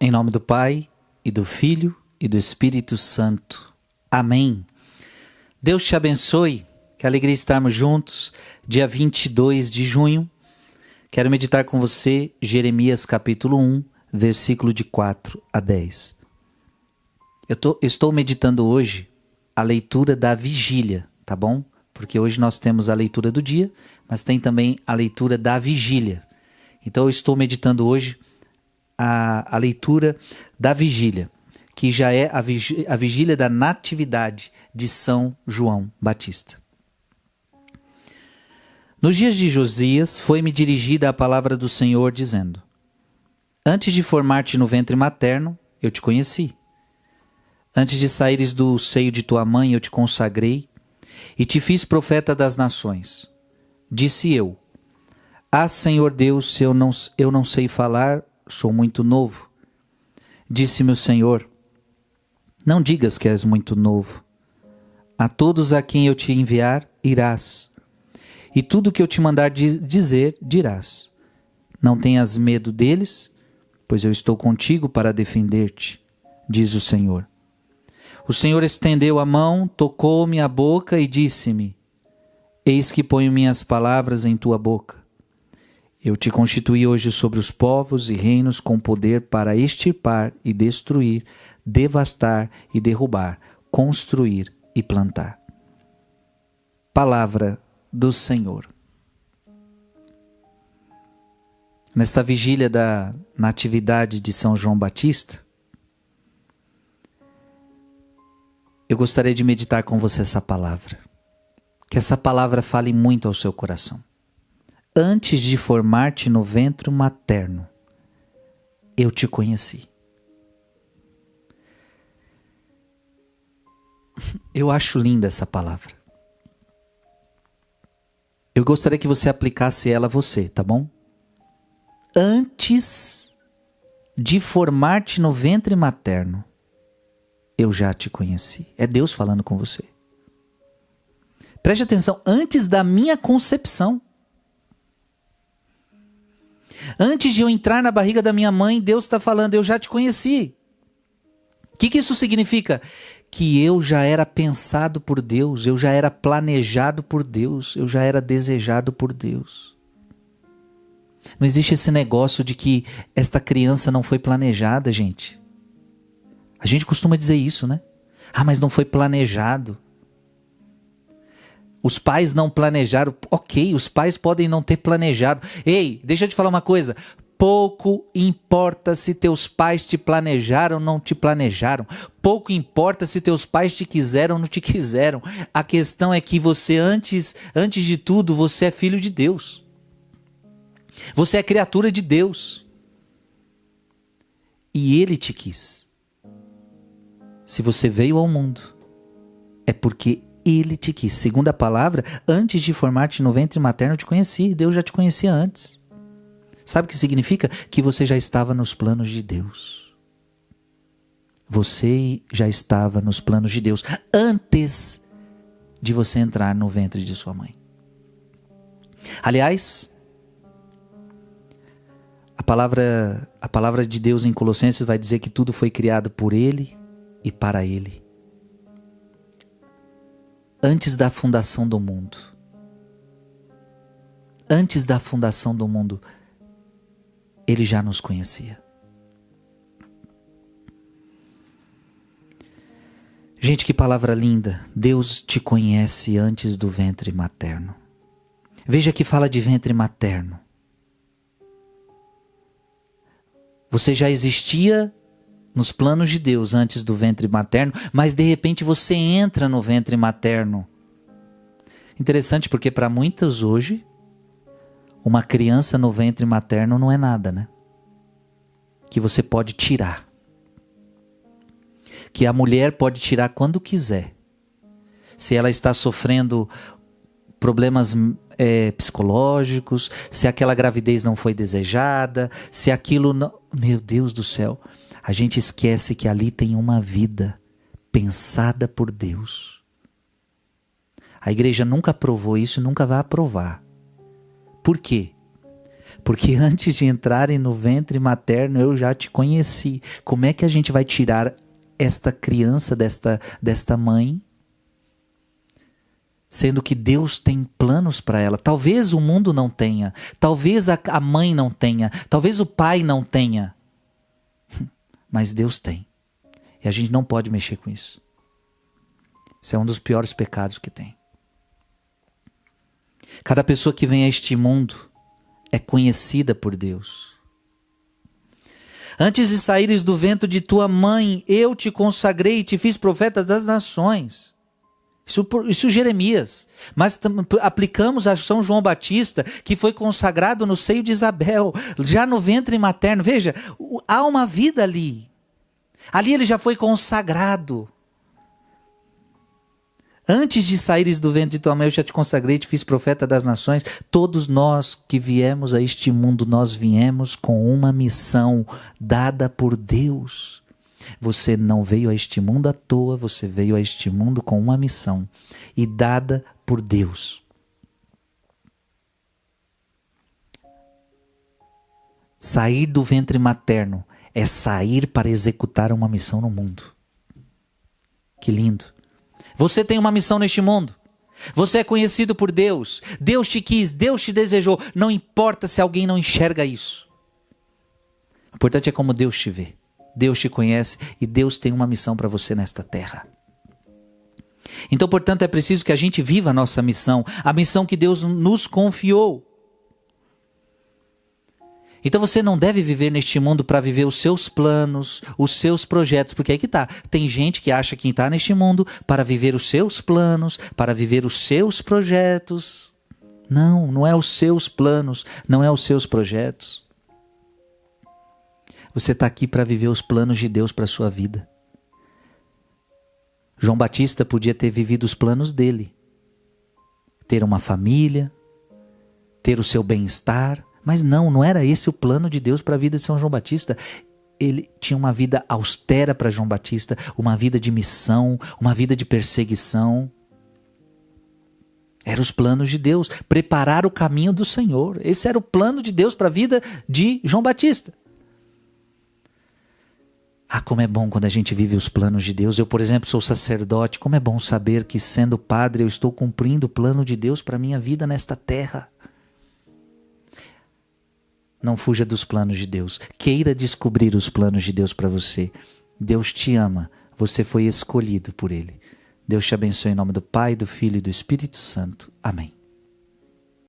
Em nome do Pai, e do Filho, e do Espírito Santo. Amém. Deus te abençoe. Que alegria estarmos juntos. Dia 22 de junho. Quero meditar com você Jeremias capítulo 1, versículo de 4 a 10. Eu tô, estou meditando hoje a leitura da vigília, tá bom? Porque hoje nós temos a leitura do dia, mas tem também a leitura da vigília. Então eu estou meditando hoje a, a leitura da vigília, que já é a vigília, a vigília da Natividade de São João Batista. Nos dias de Josias, foi-me dirigida a palavra do Senhor, dizendo: Antes de formar-te no ventre materno, eu te conheci. Antes de saíres do seio de tua mãe, eu te consagrei e te fiz profeta das nações. Disse eu: Ah, Senhor Deus, se eu não, eu não sei falar, sou muito novo. Disse-me o Senhor: Não digas que és muito novo. A todos a quem eu te enviar, irás. E tudo que eu te mandar dizer, dirás. Não tenhas medo deles, pois eu estou contigo para defender-te, diz o Senhor. O Senhor estendeu a mão, tocou-me a boca e disse-me: Eis que ponho minhas palavras em tua boca. Eu te constituí hoje sobre os povos e reinos com poder para extirpar e destruir, devastar e derrubar, construir e plantar. Palavra do Senhor. Nesta vigília da Natividade de São João Batista, eu gostaria de meditar com você essa palavra. Que essa palavra fale muito ao seu coração antes de formar-te no ventre materno, eu te conheci. Eu acho linda essa palavra. Eu gostaria que você aplicasse ela a você, tá bom? Antes de formar-te no ventre materno, eu já te conheci. É Deus falando com você. Preste atenção, antes da minha concepção. Antes de eu entrar na barriga da minha mãe, Deus está falando: Eu já te conheci. O que, que isso significa? Que eu já era pensado por Deus, eu já era planejado por Deus, eu já era desejado por Deus. Não existe esse negócio de que esta criança não foi planejada, gente. A gente costuma dizer isso, né? Ah, mas não foi planejado. Os pais não planejaram. Ok, os pais podem não ter planejado. Ei, deixa eu te falar uma coisa. Pouco importa se teus pais te planejaram ou não te planejaram. Pouco importa se teus pais te quiseram ou não te quiseram. A questão é que você antes, antes de tudo, você é filho de Deus. Você é criatura de Deus. E ele te quis. Se você veio ao mundo, é porque ele te quis. Segunda palavra, antes de formar-te no ventre materno, te conheci. Deus já te conhecia antes. Sabe o que significa? Que você já estava nos planos de Deus. Você já estava nos planos de Deus antes de você entrar no ventre de sua mãe. Aliás, a palavra, a palavra de Deus em Colossenses vai dizer que tudo foi criado por Ele e para Ele antes da fundação do mundo. Antes da fundação do mundo, ele já nos conhecia. Gente, que palavra linda! Deus te conhece antes do ventre materno. Veja que fala de ventre materno. Você já existia nos planos de Deus antes do ventre materno, mas de repente você entra no ventre materno. Interessante porque para muitas hoje, uma criança no ventre materno não é nada, né? Que você pode tirar. Que a mulher pode tirar quando quiser. Se ela está sofrendo problemas é, psicológicos, se aquela gravidez não foi desejada, se aquilo não. Meu Deus do céu a gente esquece que ali tem uma vida pensada por Deus. A igreja nunca aprovou isso, nunca vai aprovar. Por quê? Porque antes de entrarem no ventre materno eu já te conheci. Como é que a gente vai tirar esta criança desta, desta mãe? Sendo que Deus tem planos para ela. Talvez o mundo não tenha, talvez a, a mãe não tenha, talvez o pai não tenha. Mas Deus tem. E a gente não pode mexer com isso. Isso é um dos piores pecados que tem. Cada pessoa que vem a este mundo é conhecida por Deus. Antes de saíres do vento de tua mãe, eu te consagrei e te fiz profeta das nações. Isso, isso Jeremias. Mas aplicamos a São João Batista, que foi consagrado no seio de Isabel, já no ventre materno. Veja, há uma vida ali. Ali ele já foi consagrado. Antes de saíres do ventre de tua mãe, eu já te consagrei, te fiz profeta das nações. Todos nós que viemos a este mundo, nós viemos com uma missão dada por Deus. Você não veio a este mundo à toa, você veio a este mundo com uma missão e dada por Deus. Sair do ventre materno é sair para executar uma missão no mundo. Que lindo! Você tem uma missão neste mundo. Você é conhecido por Deus. Deus te quis, Deus te desejou. Não importa se alguém não enxerga isso. O importante é como Deus te vê. Deus te conhece e Deus tem uma missão para você nesta terra. Então, portanto, é preciso que a gente viva a nossa missão, a missão que Deus nos confiou. Então você não deve viver neste mundo para viver os seus planos, os seus projetos, porque aí que tá. Tem gente que acha que está neste mundo para viver os seus planos, para viver os seus projetos. Não, não é os seus planos, não é os seus projetos. Você está aqui para viver os planos de Deus para a sua vida. João Batista podia ter vivido os planos dele. Ter uma família, ter o seu bem-estar, mas não, não era esse o plano de Deus para a vida de São João Batista. Ele tinha uma vida austera para João Batista, uma vida de missão, uma vida de perseguição. Eram os planos de Deus, preparar o caminho do Senhor. Esse era o plano de Deus para a vida de João Batista. Ah, como é bom quando a gente vive os planos de Deus. Eu, por exemplo, sou sacerdote. Como é bom saber que, sendo padre, eu estou cumprindo o plano de Deus para a minha vida nesta terra. Não fuja dos planos de Deus. Queira descobrir os planos de Deus para você. Deus te ama. Você foi escolhido por Ele. Deus te abençoe em nome do Pai, do Filho e do Espírito Santo. Amém.